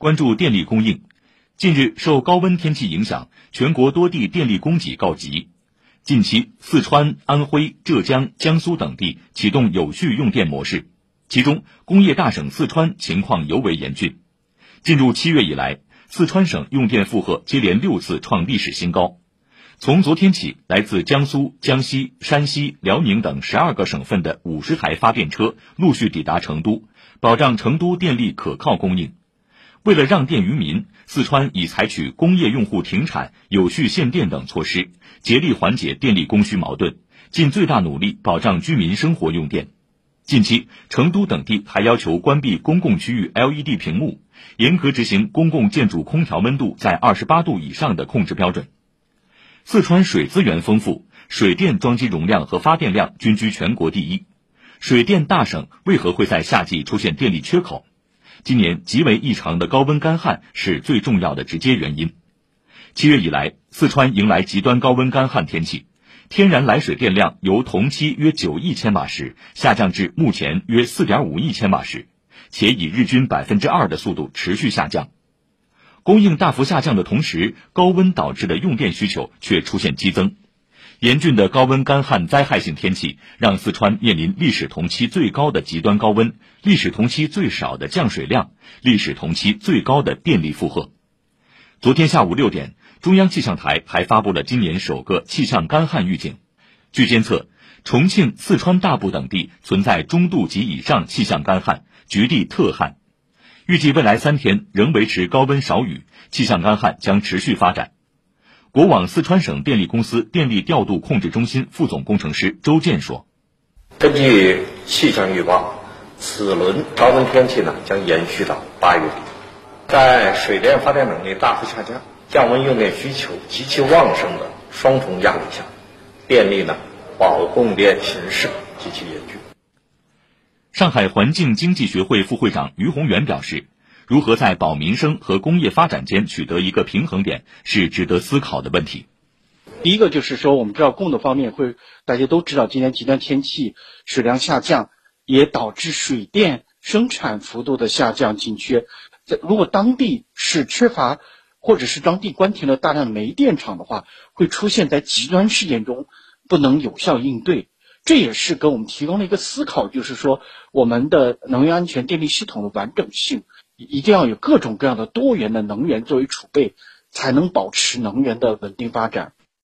关注电力供应。近日，受高温天气影响，全国多地电力供给告急。近期，四川、安徽、浙江、江苏等地启动有序用电模式，其中工业大省四川情况尤为严峻。进入七月以来，四川省用电负荷接连六次创历史新高。从昨天起，来自江苏、江西、山西、辽宁等十二个省份的五十台发电车陆续抵达成都，保障成都电力可靠供应。为了让电于民，四川已采取工业用户停产、有序限电等措施，竭力缓解电力供需矛盾，尽最大努力保障居民生活用电。近期，成都等地还要求关闭公共区域 LED 屏幕，严格执行公共建筑空调温度在二十八度以上的控制标准。四川水资源丰富，水电装机容量和发电量均居全国第一。水电大省为何会在夏季出现电力缺口？今年极为异常的高温干旱是最重要的直接原因。七月以来，四川迎来极端高温干旱天气，天然来水电量由同期约九亿千瓦时下降至目前约四点五亿千瓦时，且以日均百分之二的速度持续下降。供应大幅下降的同时，高温导致的用电需求却出现激增。严峻的高温干旱灾害性天气让四川面临历史同期最高的极端高温、历史同期最少的降水量、历史同期最高的电力负荷。昨天下午六点，中央气象台还发布了今年首个气象干旱预警。据监测，重庆、四川大部等地存在中度及以上气象干旱，局地特旱。预计未来三天仍维持高温少雨，气象干旱将持续发展。国网四川省电力公司电力调度控制中心副总工程师周建说：“根据气象预报，此轮高温天气呢将延续到八月底。在水电发电能力大幅下降、降温用电需求极其旺盛的双重压力下，电力呢保供电形势极其严峻。”上海环境经济学会副会长于宏元表示。如何在保民生和工业发展间取得一个平衡点，是值得思考的问题。第一个就是说，我们知道供的方面会，大家都知道，今年极端天气，水量下降，也导致水电生产幅度的下降紧缺。在如果当地是缺乏，或者是当地关停了大量煤电厂的话，会出现在极端事件中不能有效应对。这也是给我们提供了一个思考，就是说我们的能源安全电力系统的完整性。一定要有各种各样的多元的能源作为储备，才能保持能源的稳定发展。